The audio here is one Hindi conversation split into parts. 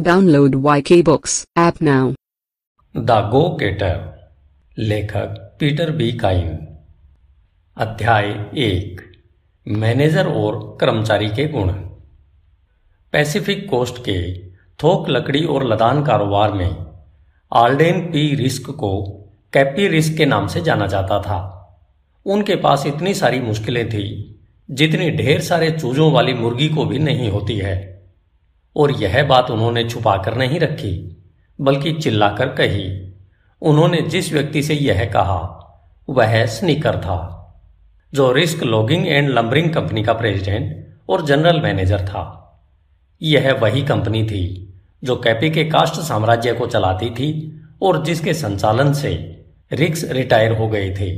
Download YK books app now the go getter लेखक पीटर बी काइन। अध्याय एक। मैनेजर और कर्मचारी के गुण। पैसिफिक कोस्ट के थोक लकड़ी और लदान कारोबार में आल्डेन पी रिस्क को कैपी रिस्क के नाम से जाना जाता था। उनके पास इतनी सारी मुश्किलें थी, जितनी ढेर सारे चूजों वाली मुर्गी को भी नहीं होती है। और यह बात उन्होंने छुपाकर नहीं रखी, बल्कि चिल्लाकर कही। उन्होंने जिस व्यक्ति से यह कहा, वह स्नीकर था, जो risk logging and lumbering company का प्रेसिडेंट और जनरल मैनेजर था। यह वही कंपनी थी, जो कैपी के कास्ट साम्राज्य को चलाती थी और जिसके संचालन से रिक्स रिटायर हो गए थे।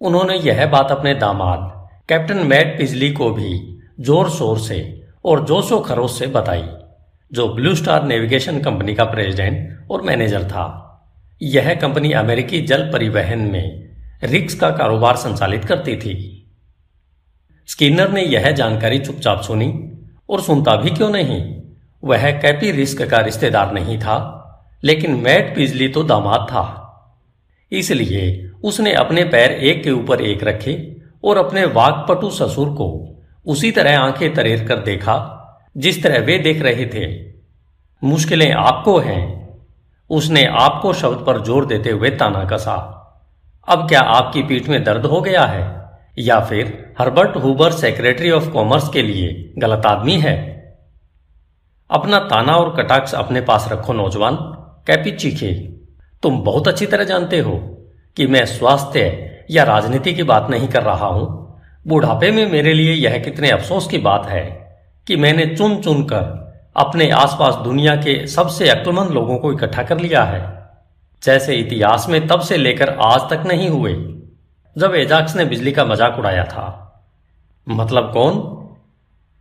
उन्होंने यह बात अपने दामाद, कैप्टन मैट पिजली को भी ज़ोर शोर से और जोशो खरोश से बताई। जो ब्लू स्टार नेविगेशन कंपनी का प्रेसिडेंट और मैनेजर था। यह कंपनी अमेरिकी जल परिवहन में रिक्स का कारोबार संचालित करती थी। स्किनर ने यह जानकारी चुपचाप सुनी और सुनता भी क्यों नहीं? वह कैपी रिस्क का रिश्तेदार नहीं था, लेकिन मैट पिजली तो दामाद था। इसलिए उसने अपने पैर एक के ऊपर एक रखे और अपने वाकपटु ससुर को उसी तरह आँखें तरेर कर देखा जिस तरह वे देख रहे थे, मुश्किलें आपको हैं। उसने आपको शब्द पर ज़ोर देते हुए ताना कसा। अब क्या आपकी पीठ में दर्द हो गया है? या फिर Herbert Hoover, secretary of commerce के लिए गलत आदमी है? अपना ताना और कटाक्ष अपने पास रखो, नौजवान कैपी चीखे तुम बहुत अच्छी तरह जानते हो कि मैं स्वास्थ्य या राजनीति की बात नहीं कर रहा हूँ। बुढ़ापे में मेरे लिए यह कितने अफसोस की बात है। कि मैंने चुन चुन कर अपने आसपास दुनिया के सबसे अक्लमंद लोगों को इकट्ठा कर लिया है। जैसे इतिहास में तब से लेकर आज तक नहीं हुए, जब एजाक्स ने बिजली का मज़ाक उड़ाया था। मतलब कौन?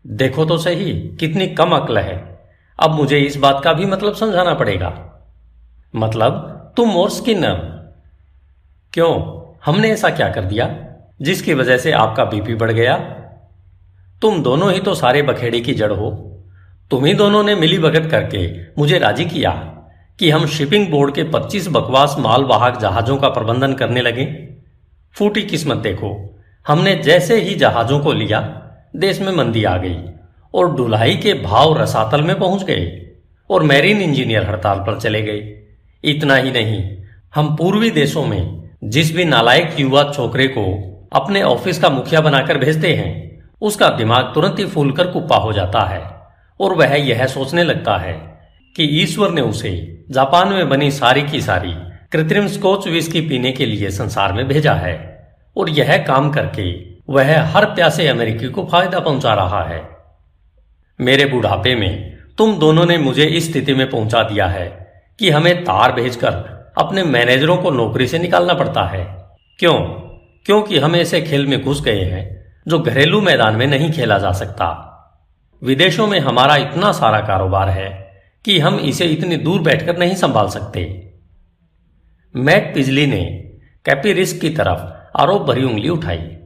देखो तो सही, कितनी कम अक्ल है। अब मुझे इस बात का भी मतलब समझाना पड़ेगा। मतलब तुम और स्किनर। क्यों? हमने ऐसा क्या कर दिया, जिसकी वजह से आपका बीपी बढ़ गया? तुम दोनों ही तो सारे बखेड़े की जड़ हो। तुम ही दोनों ने मिली भगत करके मुझे राज़ी किया कि हम शिपिंग बोर्ड के 25 बकवास मालवाहक जहाजों का प्रबंधन करने लगे। फूटी किस्मत देखो, हमने जैसे ही जहाजों को लिया, देश में मंदी आ गई और ढुलाई के भाव रसातल में पहुँच गए और मैरीन इंजीनियर हड़ताल पर चले गए। इतना ही नहीं, हम पूर्वी देशों में जिस भी नालायक युवा छोकरे को अपने ऑफ़िस का मुखिया बनाकर भेजते हैं उसका दिमाग तुरंत ही फूलकर कुप्पा हो जाता है और वह यह सोचने लगता है कि ईश्वर ने उसे जापान में बनी सारी की सारी कृत्रिम स्कोच विस्की पीने के लिए संसार में भेजा है और यह काम करके वह हर प्यासे अमेरिकी को फ़ायदा पहुँचा रहा है। मेरे बुढ़ापे में तुम दोनों ने मुझे इस स्थिति में पहुँचा दिया है कि हमें तार भेजकर अपने मैनेजरों को नौकरी से निकालना पड़ता है। क्यों? क्योंकि हम ऐसे खेल में घुस गए हैं जो घरेलू मैदान में नहीं खेला जा सकता। विदेशों में हमारा इतना सारा कारोबार है कि हम इसे इतनी दूर बैठकर नहीं संभाल सकते। मैट पिजली ने कैपी रिस्क की तरफ़ आरोप भरी उंगली उठाई।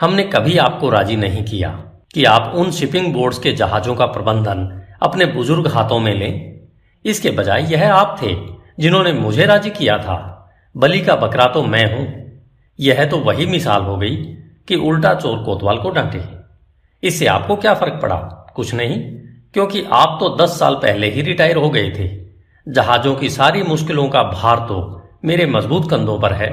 हमने कभी आपको राज़ी नहीं किया कि आप उन शिपिंग बोर्ड्स के जहाजों का प्रबंधन अपने बुज़ुर्ग हाथों में लें। इसके बजाय यह आप थे जिन्होंने मुझे राज़ी किया था। बलि का बकरा तो मैं हूँ। यह तो वही मिसाल हो गई कि उल्टा चोर कोतवाल को डांटे। इससे आपको क्या फ़र्क पड़ा? कुछ नहीं, क्योंकि आप तो दस साल पहले ही रिटायर हो गए थे। जहाजों की सारी मुश्किलों का भार तो मेरे मज़बूत कंधों पर है।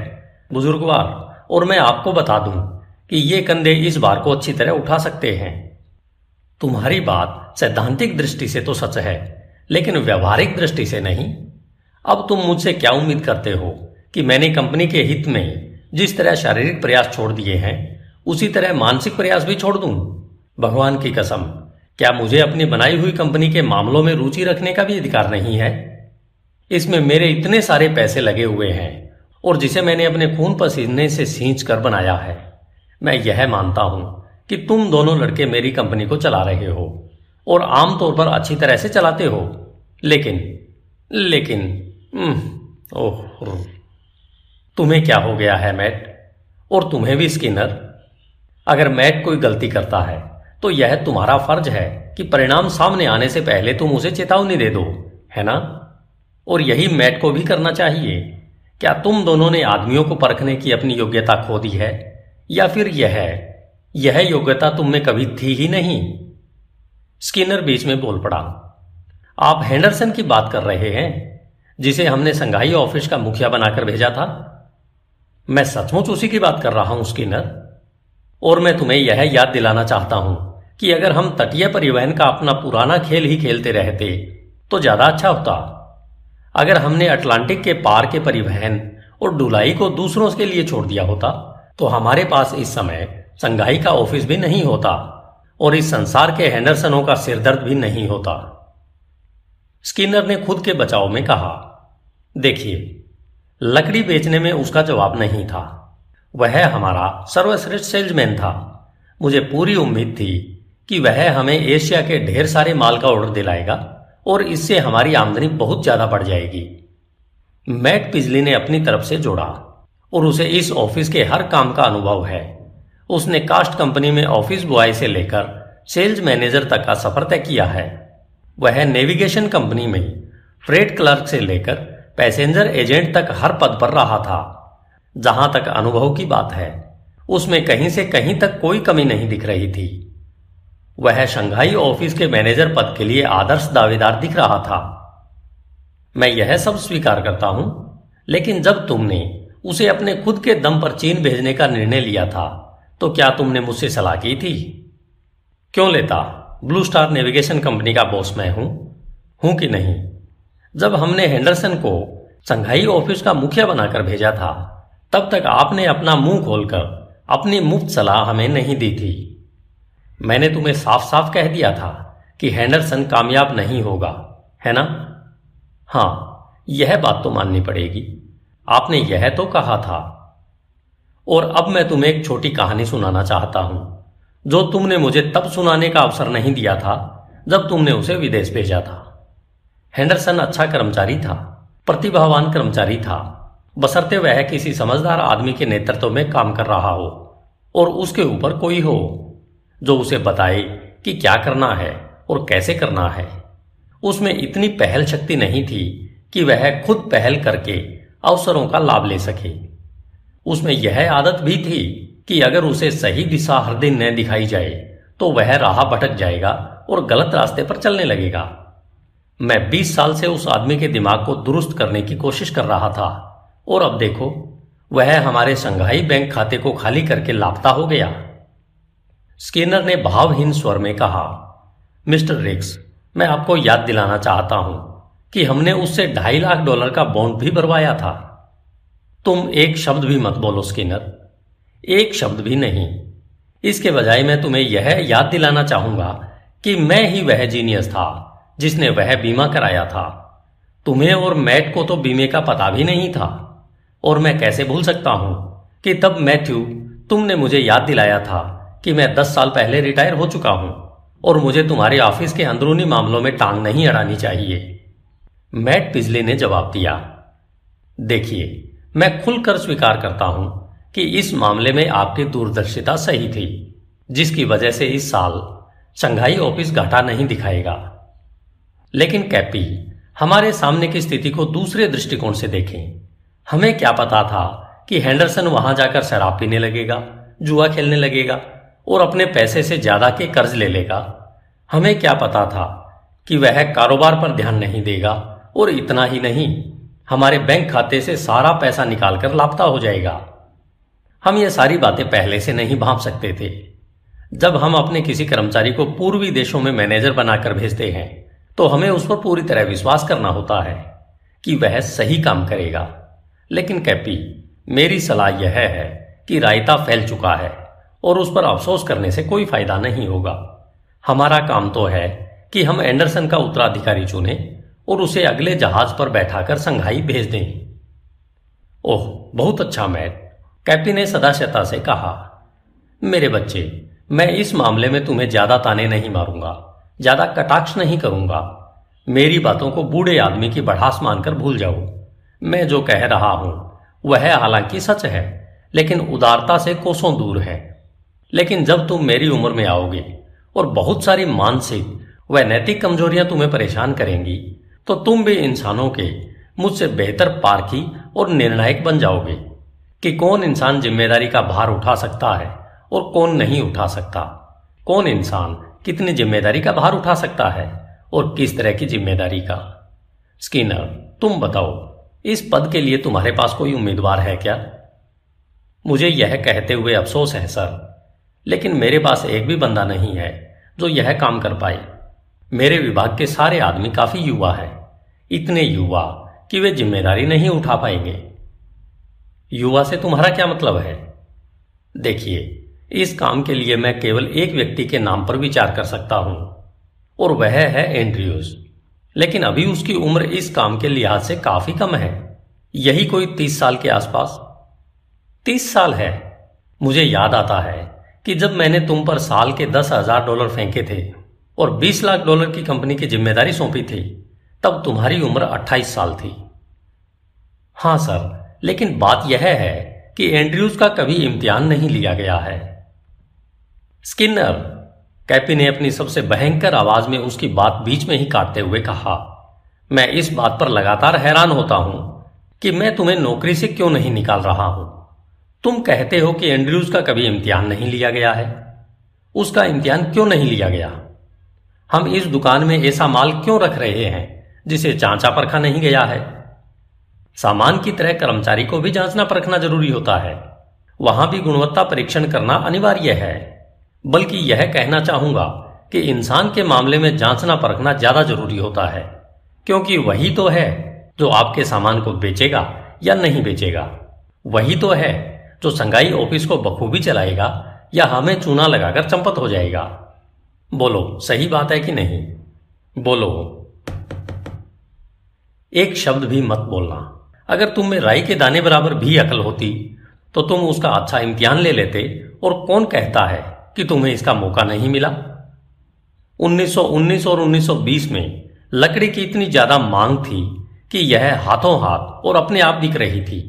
बुजुर्गवार, और मैं आपको बता दूँ कि ये कंधे इस बार को अच्छी तरह उठा सकते हैं। तुम्हारी बात सैद्धांतिक दृष्टि से तो सच है, लेकिन व्यवहारिक दृष्टि से नहीं। अब तुम मुझसे क्या उम्मीद करते हो कि मैंने कंपनी के हित में जिस तरह शारीरिक प्रयास छोड़ दिए हैं उसी तरह मानसिक प्रयास भी छोड़ दूँ? भगवान की कसम, क्या मुझे अपनी बनाई हुई कंपनी के मामलों में रुचि रखने का भी अधिकार नहीं है? इसमें मेरे इतने सारे पैसे लगे हुए हैं और जिसे मैंने अपने खून पसीने से सींच कर बनाया है। मैं यह मानता हूँ कि तुम दोनों लड़के मेरी कंपनी को चला रहे हो और आमतौर पर अच्छी तरह से चलाते हो। लेकिन लेकिन ओह तुम्हें क्या हो गया है, मैट? और तुम्हें भी, स्किनर? अगर मैट कोई गलती करता है तो यह तुम्हारा फ़र्ज़ है कि परिणाम सामने आने से पहले तुम उसे चेतावनी दे दो, है ना? और यही मैट को भी करना चाहिए। क्या तुम दोनों ने आदमियों को परखने की अपनी योग्यता खो दी है? या फिर यह यह योग्यता तुम में कभी थी ही नहीं? स्किनर बीच में बोल पड़ा। आप हैंडरसन की बात कर रहे हैं, जिसे हमने संघाई ऑफ़िस का मुखिया बनाकर भेजा था? मैं सचमुच उसी की बात कर रहा हूँ, स्किनर। और मैं तुम्हें यह याद दिलाना चाहता हूँ कि अगर हम तटीय परिवहन का अपना पुराना खेल ही खेलते रहते तो ज़्यादा अच्छा होता। अगर हमने अटलांटिक के पार के परिवहन और डुलाई को दूसरों के लिए छोड़ दिया होता तो हमारे पास इस समय संघाई का ऑफ़िस भी नहीं होता और इस संसार के हैंडरसनों का सिरदर्द भी नहीं होता। स्किनर ने खुद के बचाव में कहा, देखिए, लकड़ी बेचने में उसका जवाब नहीं था। वह हमारा सर्वश्रेष्ठ सेल्समैन था। मुझे पूरी उम्मीद थी कि वह हमें एशिया के ढेर सारे माल का ऑर्डर दिलाएगा और इससे हमारी आमदनी बहुत ज़्यादा बढ़ जाएगी। मैट पिजली ने अपनी तरफ़ से जोड़ा और उसे इस ऑफ़िस के हर काम का अनुभव है। उसने कास्ट कंपनी में ऑफ़िस बॉय से लेकर सेल्स मैनेजर तक का सफ़र तय किया है। वह नेविगेशन कंपनी में फ्रेट क्लर्क से लेकर पैसेंजर एजेंट तक हर पद पर रहा था। जहाँ तक अनुभव की बात है, उसमें कहीं से कहीं तक कोई कमी नहीं दिख रही थी। वह शंघाई ऑफ़िस के मैनेजर पद के लिए आदर्श दावेदार दिख रहा था। मैं यह सब स्वीकार करता हूँ, लेकिन जब तुमने उसे अपने खुद के दम पर चीन भेजने का निर्णय लिया था तो क्या तुमने मुझसे सलाह की थी? क्यों लेता? ब्लू स्टार नेविगेशन कंपनी का बॉस मैं हूँ। हूँ कि नहीं? जब हमने हेंडरसन को संघाई ऑफ़िस का मुखिया बनाकर भेजा था तब तक आपने अपना मुँह खोलकर अपनी मुफ़्त सलाह हमें नहीं दी थी। मैंने तुम्हें साफ़ साफ़ कह दिया था कि हैंडरसन कामयाब नहीं होगा, है ना? हाँ, यह बात तो माननी पड़ेगी। आपने यह तो कहा था। और अब मैं तुम्हें एक छोटी कहानी सुनाना चाहता हूँ, जो तुमने मुझे तब सुनाने का अवसर नहीं दिया था, जब तुमने उसे विदेश भेजा था। हैंडरसन अच्छा कर्मचारी था, प्रतिभावान कर्मचारी था। बसरते वह किसी समझदार आदमी के नेतृत्व में काम कर रहा हो और उसके ऊपर कोई हो, जो उसे बताए कि क्या करना है और कैसे करना है। उसमें इतनी पहल शक्ति नहीं थी कि वह खुद पहल करके अवसरों का लाभ ले सके। उसमें यह आदत भी थी कि अगर उसे सही दिशा हर दिन न दिखाई जाए तो वह राह भटक जाएगा और गलत रास्ते पर चलने लगेगा। मैं 20 साल से उस आदमी के दिमाग को दुरुस्त करने की कोशिश कर रहा था। और अब देखो, वह हमारे संघाई बैंक खाते को खाली करके लापता हो गया। स्किनर ने भावहीन स्वर में कहा, मिस्टर रिक्स, मैं आपको याद दिलाना चाहता हूँ कि हमने उससे ढाई लाख डॉलर का बॉन्ड भी भरवाया था। तुम एक शब्द भी मत बोलो, स्किनर। एक शब्द भी नहीं। इसके बजाय मैं तुम्हें यह याद दिलाना चाहूँगा कि मैं ही वह जीनियस था जिसने वह बीमा कराया था। तुम्हें और मैट को तो बीमे का पता भी नहीं था। और मैं कैसे भूल सकता हूँ कि तब मैथ्यू तुमने मुझे याद दिलाया था कि मैं दस साल पहले रिटायर हो चुका हूँ और मुझे तुम्हारे ऑफ़िस के अंदरूनी मामलों में टांग नहीं अड़ानी चाहिए। मैट पिजले ने जवाब दिया, देखिए, मैं खुलकर स्वीकार करता हूँ कि इस मामले में आपकी दूरदर्शिता सही थी, जिसकी वजह से इस साल शंघाई ऑफ़िस घाटा नहीं दिखाएगा। लेकिन कैपी हमारे सामने की स्थिति को दूसरे दृष्टिकोण से देखें। हमें क्या पता था कि हैंडरसन वहाँ जाकर शराब पीने लगेगा, जुआ खेलने लगेगा और अपने पैसे से ज़्यादा के कर्ज ले लेगा। हमें क्या पता था कि वह कारोबार पर ध्यान नहीं देगा और इतना ही नहीं, हमारे बैंक खाते से सारा पैसा निकालकर लापता हो जाएगा। हम ये सारी बातें पहले से नहीं भाप सकते थे। जब हम अपने किसी कर्मचारी को पूर्वी देशों में मैनेजर बनाकर भेजते हैं तो हमें उस पर पूरी तरह विश्वास करना होता है कि वह सही काम करेगा। लेकिन कैपी मेरी सलाह यह है कि रायता फैल चुका है और उस पर अफसोस करने से कोई फ़ायदा नहीं होगा। हमारा काम तो है कि हम एंडरसन का उत्तराधिकारी चुने और उसे अगले जहाज़ पर बैठाकर संघाई भेज दें। ओह, बहुत अच्छा मैट। कैप्टन ने सदाशता से कहा, मेरे बच्चे, मैं इस मामले में तुम्हें ज़्यादा ताने नहीं मारूँगा, ज़्यादा कटाक्ष नहीं करूँगा। मेरी बातों को बूढ़े आदमी की बढ़ास मानकर भूल जाओ। मैं जो कह रहा हूँ, वह हालाँकि सच है, लेकिन उदारता से कोसों दूर है। लेकिन जब तुम मेरी उम्र में आओगे और बहुत सारी मानसिक व नैतिक कमजोरियाँ तुम्हें परेशान करेंगी तो तुम भी इंसानों के मुझसे बेहतर पारखी और निर्णायक बन जाओगे कि कौन इंसान ज़िम्मेदारी का भार उठा सकता है और कौन नहीं उठा सकता। कौन इंसान कितनी ज़िम्मेदारी का भार उठा सकता है और किस तरह की ज़िम्मेदारी का। स्किनर, तुम बताओ इस पद के लिए तुम्हारे पास कोई उम्मीदवार है क्या? मुझे यह कहते हुए अफसोस है, सर। लेकिन मेरे पास एक भी बंदा नहीं है जो यह काम कर पाए। मेरे विभाग के सारे आदमी काफ़ी युवा है। इतने युवा कि वे ज़िम्मेदारी नहीं उठा पाएँगे। युवा से तुम्हारा क्या मतलब है? देखिए, इस काम के लिए मैं केवल एक व्यक्ति के नाम पर विचार कर सकता हूँ, और वह है एंड्रयूज। लेकिन अभी उसकी उम्र इस काम के लिहाज से काफ़ी कम है। यही कोई तीस साल के आसपास? तीस साल है। मुझे याद आता है कि जब मैंने तुम पर साल के दस हज़ार डॉलर फेंके थे और बीस लाख डॉलर की कंपनी की ज़िम्मेदारी सौंपी थी, तब तुम्हारी उम्र अट्ठाईस साल थी। हाँ सर, लेकिन बात यह है कि एंड्रयूज का कभी इम्तिहान नहीं लिया गया है। स्किनर कैपी ने अपनी सबसे भयंकर आवाज़ में उसकी बात बीच में ही काटते हुए कहा, मैं इस बात पर लगातार हैरान होता हूँ कि मैं तुम्हें नौकरी से क्यों नहीं निकाल रहा हूँ। तुम कहते हो कि एंड्रयूज का कभी इम्तिहान नहीं लिया गया है। उसका इम्तिहान क्यों नहीं लिया गया? हम इस दुकान में ऐसा माल क्यों रख रहे हैं, जिसे जांचा परखा नहीं गया है? सामान की तरह कर्मचारी को भी जांचना परखना ज़रूरी होता है। वहाँ भी गुणवत्ता परीक्षण करना अनिवार्य है। बल्कि यह कहना चाहूँगा कि इंसान के मामले में जांचना परखना ज़्यादा ज़रूरी होता है, क्योंकि वही तो है जो आपके सामान को बेचेगा या नहीं बेचेगा। वही तो है जो संगाई ऑफ़िस को बखूबी चलाएगा या हमें चूना लगाकर चंपत हो जाएगा। बोलो, सही बात है कि नहीं? बोलो। एक शब्द भी मत बोलना। अगर तुम में राई के दाने बराबर भी अकल होती तो तुम उसका अच्छा इम्तिहान ले लेते और कौन कहता है? कि तुम्हें इसका मौका नहीं मिला। 1919 और 1920 में लकड़ी की इतनी ज़्यादा मांग थी कि यह हाथों हाथ और अपने आप दिख रही थी।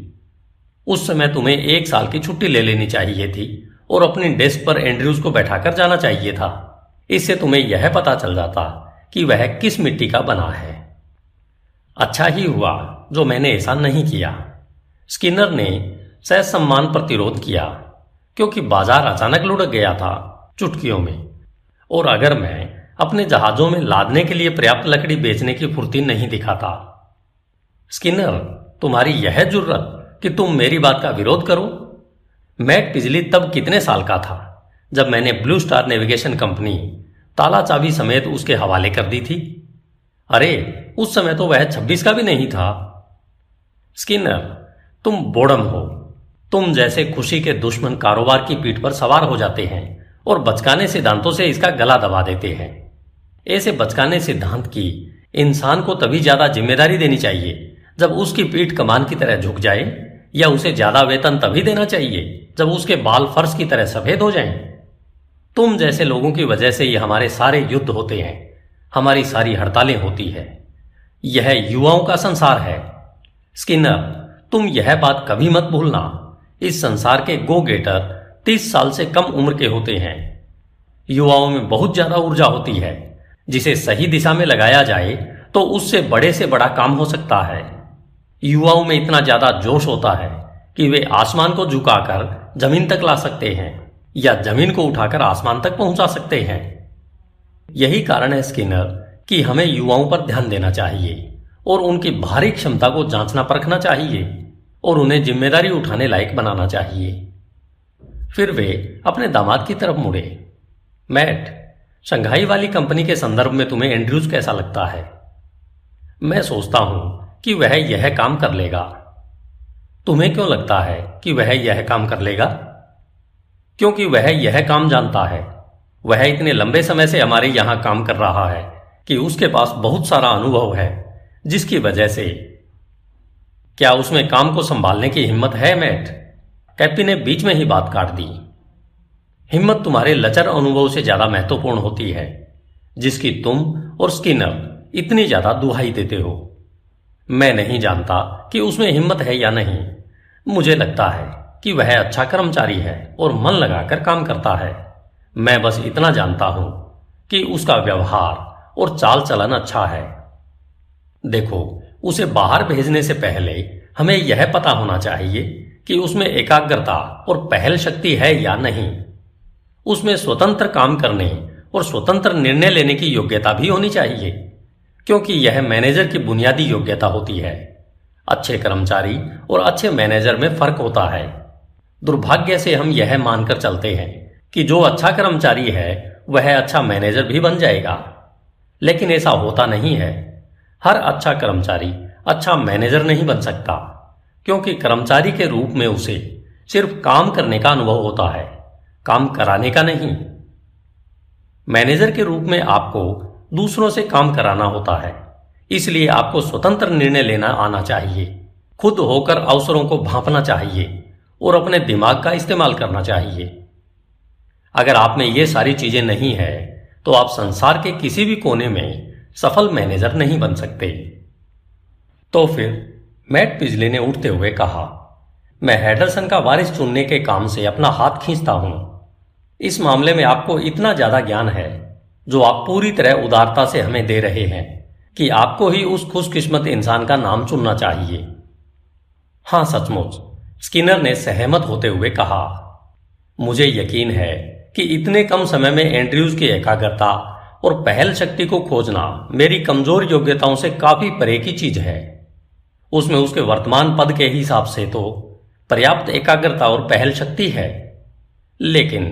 उस समय तुम्हें एक साल की छुट्टी ले लेनी चाहिए थी और अपनी डेस्क पर एंड्रयूज को बैठाकर जाना चाहिए था। इससे तुम्हें यह पता चल जाता कि वह किस मिट्टी का बना है। अच्छा ही हुआ जो मैंने ऐसा नहीं किया। स्किनर ने सम्मान प्रतिरोध किया। क्योंकि बाज़ार अचानक लुढ़क गया था चुटकियों में। और अगर मैं अपने जहाजों में लादने के लिए पर्याप्त लकड़ी बेचने की फुर्ती नहीं दिखाता। स्किनर, तुम्हारी यह ज़रूरत कि तुम मेरी बात का विरोध करो। मैट पिजली तब कितने साल का था जब मैंने ब्लू स्टार नेविगेशन कंपनी ताला चाबी समेत उसके हवाले कर दी थी? अरे, उस समय तो वह छब्बीस का भी नहीं था। स्किनर, तुम बोडम हो। तुम जैसे खुशी के दुश्मन कारोबार की पीठ पर सवार हो जाते हैं और बचकाने सिद्धांतों से इसका गला दबा देते हैं। ऐसे बचकाने सिद्धांत की इंसान को तभी ज़्यादा ज़िम्मेदारी देनी चाहिए जब उसकी पीठ कमान की तरह झुक जाए या उसे ज़्यादा वेतन तभी देना चाहिए जब उसके बाल फर्श की तरह सफ़ेद हो जाएँ। तुम जैसे लोगों की वजह से ये हमारे सारे युद्ध होते हैं, हमारी सारी हड़तालें होती है। यह युवाओं का संसार है। स्किनर, तुम यह बात कभी मत भूलना। इस संसार के गो गेटर तीस साल से कम उम्र के होते हैं। युवाओं में बहुत ज़्यादा ऊर्जा होती है। जिसे सही दिशा में लगाया जाए तो उससे बड़े से बड़ा काम हो सकता है। युवाओं में इतना ज़्यादा जोश होता है कि वे आसमान को झुकाकर ज़मीन तक ला सकते हैं, या ज़मीन को उठाकर आसमान तक पहुँचा सकते हैं। यही कारण है स्किनर कि हमें युवाओं पर ध्यान देना चाहिए और उनकी भारी क्षमता को जांचना परखना चाहिए। और उन्हें ज़िम्मेदारी उठाने लायक बनाना चाहिए। फिर वे अपने दामाद की तरफ़ मुड़े। मैट, शंघाई वाली कंपनी के संदर्भ में तुम्हें एंड्रयूज कैसा लगता है? मैं सोचता हूँ कि वह यह काम कर लेगा। तुम्हें क्यों लगता है कि वह यह काम कर लेगा? क्योंकि वह यह काम जानता है। वह इतने लंबे समय से हमारे यहाँ काम कर रहा है कि उसके पास बहुत सारा अनुभव है, जिसकी वजह से क्या उसमें काम को संभालने की हिम्मत है, मैट? कैपी ने बीच में ही बात काट दी। हिम्मत तुम्हारे लचर अनुभव से ज़्यादा महत्वपूर्ण होती है, जिसकी तुम और स्किनर इतनी ज़्यादा दुहाई देते हो। मैं नहीं जानता कि उसमें हिम्मत है या नहीं। मुझे लगता है कि वह अच्छा कर्मचारी है और मन लगाकर काम करता है। मैं बस इतना जानता हूँ कि उसका व्यवहार और चाल चलन अच्छा है। देखो उसे बाहर भेजने से पहले हमें यह पता होना चाहिए कि उसमें एकाग्रता और पहल शक्ति है या नहीं। उसमें स्वतंत्र काम करने और स्वतंत्र निर्णय लेने की योग्यता भी होनी चाहिए, क्योंकि यह मैनेजर की बुनियादी योग्यता होती है। अच्छे कर्मचारी और अच्छे मैनेजर में फ़र्क होता है। दुर्भाग्य से हम यह मानकर चलते हैं कि जो अच्छा कर्मचारी है, वह अच्छा मैनेजर भी बन जाएगा। लेकिन ऐसा होता नहीं है। हर अच्छा कर्मचारी अच्छा मैनेजर नहीं बन सकता, क्योंकि कर्मचारी के रूप में उसे सिर्फ़ काम करने का अनुभव होता है, काम कराने का नहीं। मैनेजर के रूप में आपको दूसरों से काम कराना होता है, इसलिए आपको स्वतंत्र निर्णय लेना आना चाहिए, खुद होकर अवसरों को भांपना चाहिए और अपने दिमाग का इस्तेमाल करना चाहिए। अगर आप में ये सारी चीज़ें नहीं है तो आप संसार के किसी भी कोने में सफल मैनेजर नहीं बन सकते। तो फिर मैट पिजले ने उठते हुए कहा, मैं हेडरसन का वारिस चुनने के काम से अपना हाथ खींचता हूँ। इस मामले में आपको इतना ज़्यादा ज्ञान है, जो आप पूरी तरह उदारता से हमें दे रहे हैं, कि आपको ही उस खुशकिस्मत इंसान का नाम चुनना चाहिए। हाँ, सचमुच। स्किनर ने सहमत होते हुए कहा, मुझे यकीन है कि इतने कम समय में एंड्रयूज की एकाग्रता और पहल शक्ति को खोजना मेरी कमज़ोर योग्यताओं से काफ़ी परे की चीज़ है। उसमें उसके वर्तमान पद के हिसाब से तो पर्याप्त एकाग्रता और पहल शक्ति है। लेकिन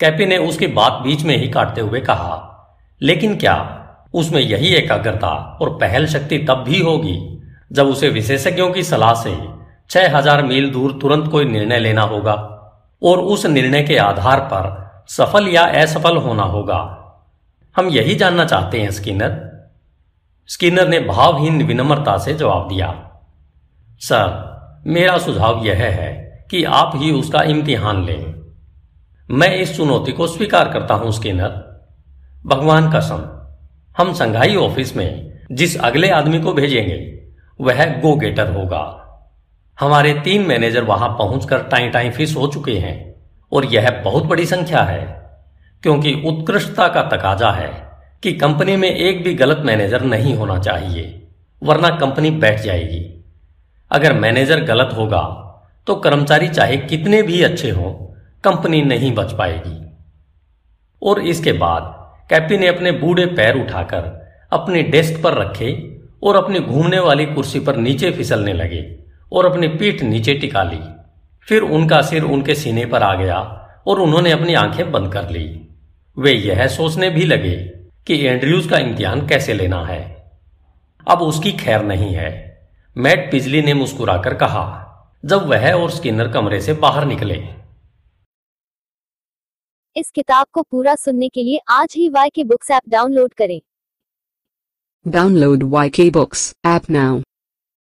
कैपी ने उसकी बात बीच में ही काटते हुए कहा, लेकिन क्या उसमें यही एकाग्रता और पहल शक्ति तब भी होगी जब उसे विशेषज्ञों की सलाह से छह हज़ार मील दूर तुरंत कोई निर्णय लेना होगा और उस निर्णय के आधार पर सफल या असफल होना होगा। हम यही जानना चाहते हैं स्किनर। स्किनर ने भावहीन विनम्रता से जवाब दिया, सर, मेरा सुझाव यह है कि आप ही उसका इम्तिहान लें। मैं इस चुनौती को स्वीकार करता हूँ, स्किनर। भगवान कसम, हम संघाई ऑफ़िस में जिस अगले आदमी को भेजेंगे, वह गो गेटर होगा। हमारे तीन मैनेजर वहाँ पहुंचकर टाई टाई फिस हो चुके हैं और यह बहुत बड़ी संख्या है। क्योंकि उत्कृष्टता का तकाजा है कि कंपनी में एक भी गलत मैनेजर नहीं होना चाहिए, वरना कंपनी बैठ जाएगी। अगर मैनेजर गलत होगा तो कर्मचारी चाहे कितने भी अच्छे हों, कंपनी नहीं बच पाएगी। और इसके बाद कैपी ने अपने बूढ़े पैर उठाकर अपने डेस्क पर रखे और अपनी घूमने वाली कुर्सी पर नीचे फिसलने लगे और अपनी पीठ नीचे टिका ली। फिर उनका सिर उनके सीने पर आ गया और उन्होंने अपनी आँखें बंद कर ली। वे यह सोचने भी लगे कि एंड्रयूज का इम्तिहान कैसे लेना है। अब उसकी खैर नहीं है। मैट पिजली ने मुस्कुराकर कहा जब वह और स्किनर कमरे से बाहर निकले। इस किताब को पूरा सुनने के लिए आज ही Y K books app download करें। Download Y K books app now.